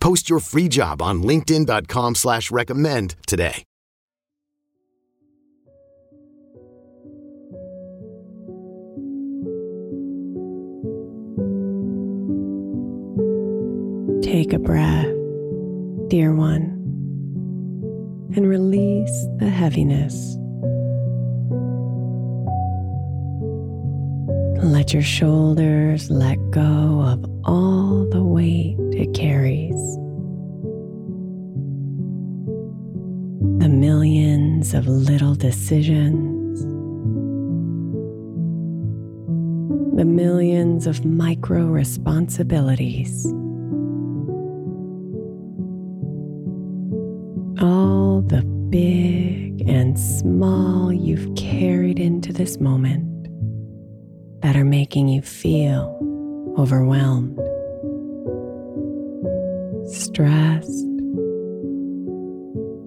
Post your free job on linkedin.com slash recommend today. Take a breath, dear one, and release the heaviness. Let your shoulders let go of all the weight it carries. The millions of little decisions, the millions of micro responsibilities. All the big and small you've carried into this moment that are making you feel overwhelmed, stressed,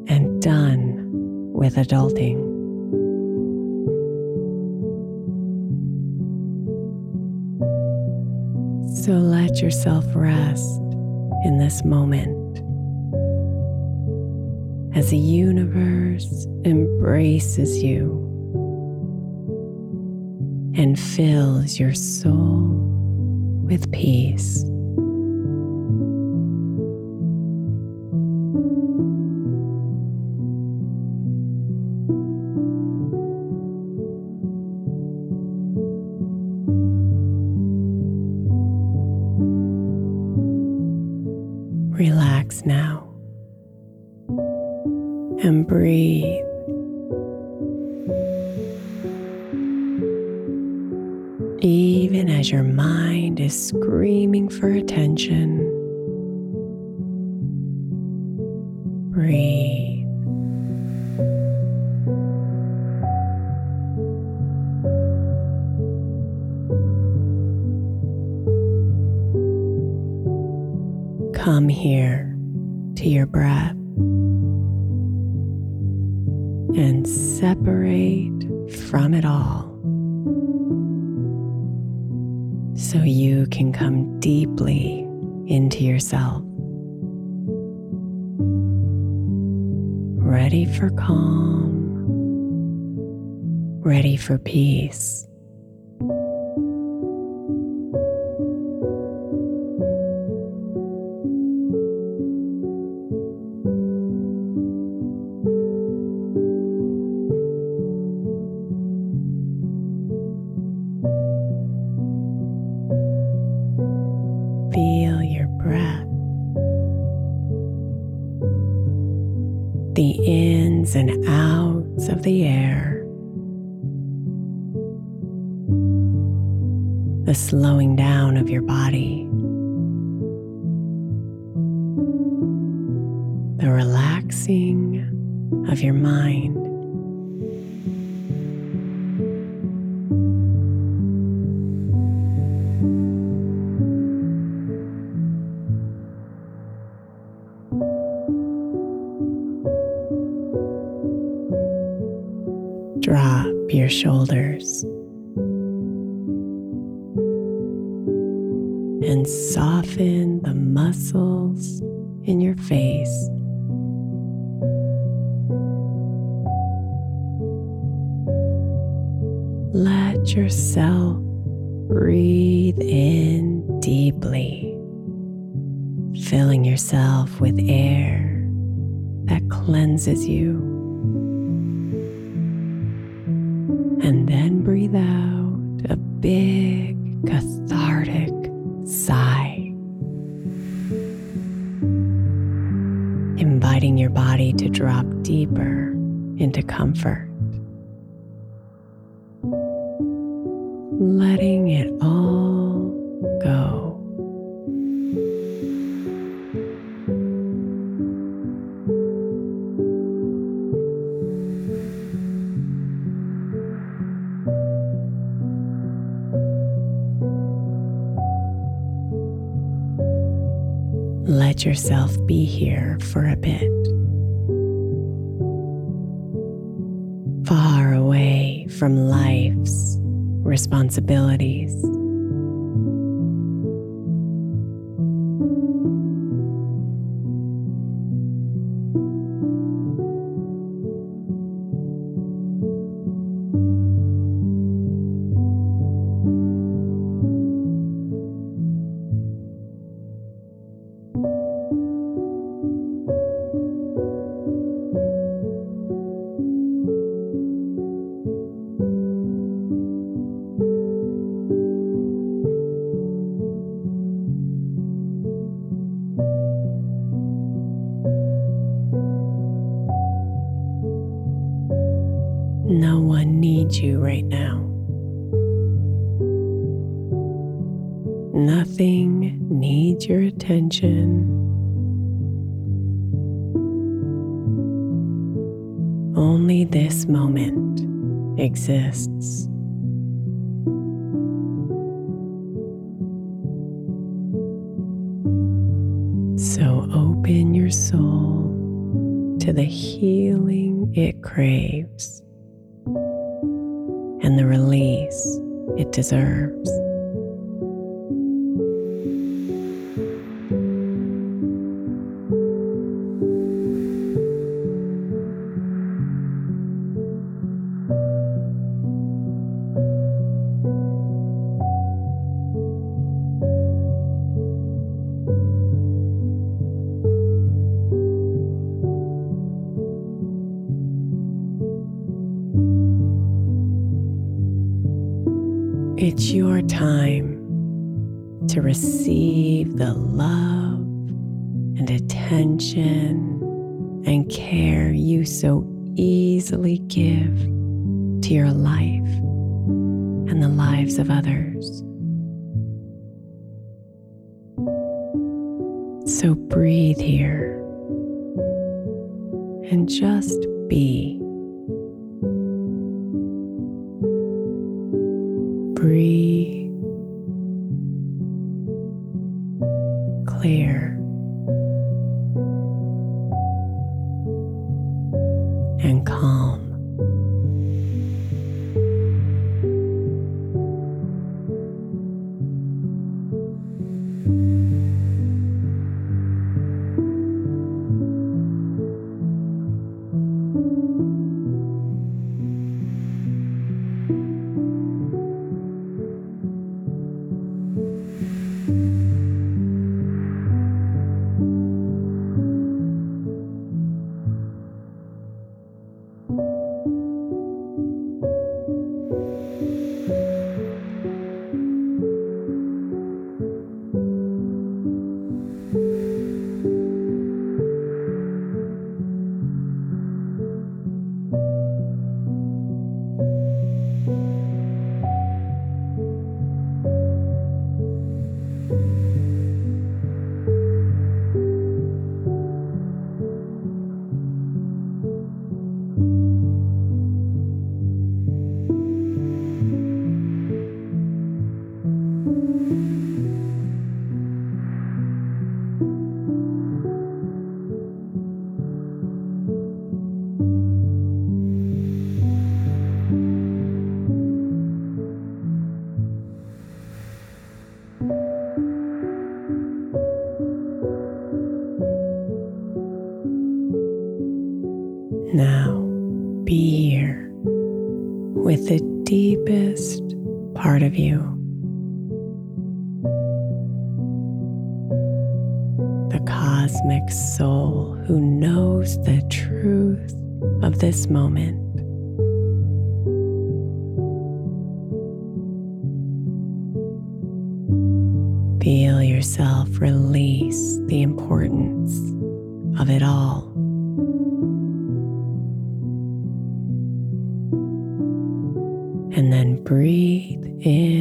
and done with adulting. So let yourself rest in this moment as the universe embraces you and fills your soul with peace. Relax now and breathe. even as your mind is screaming for attention. Breathe. Come here to your breath and separate from it all. So you can come deeply into yourself. Ready for calm, ready for peace. The slowing down of your body, the relaxing of your mind. Drop your shoulders and soften the muscles in your face. Let yourself breathe in deeply, filling yourself with air that cleanses you. And then breathe out Yourself be here for a bit. Far away from life's responsibilities. Needs you right now. Nothing needs your attention. Only this moment exists. So open your soul to the healing it craves and the release it deserves. Your time to receive the love and attention and care you so easily give to your life and the lives of others. So breathe here and just be. breathe clear and calm. Now be here with the deepest part of you. The cosmic soul who knows the truth of this moment. Feel yourself release the importance of it all. Breathe in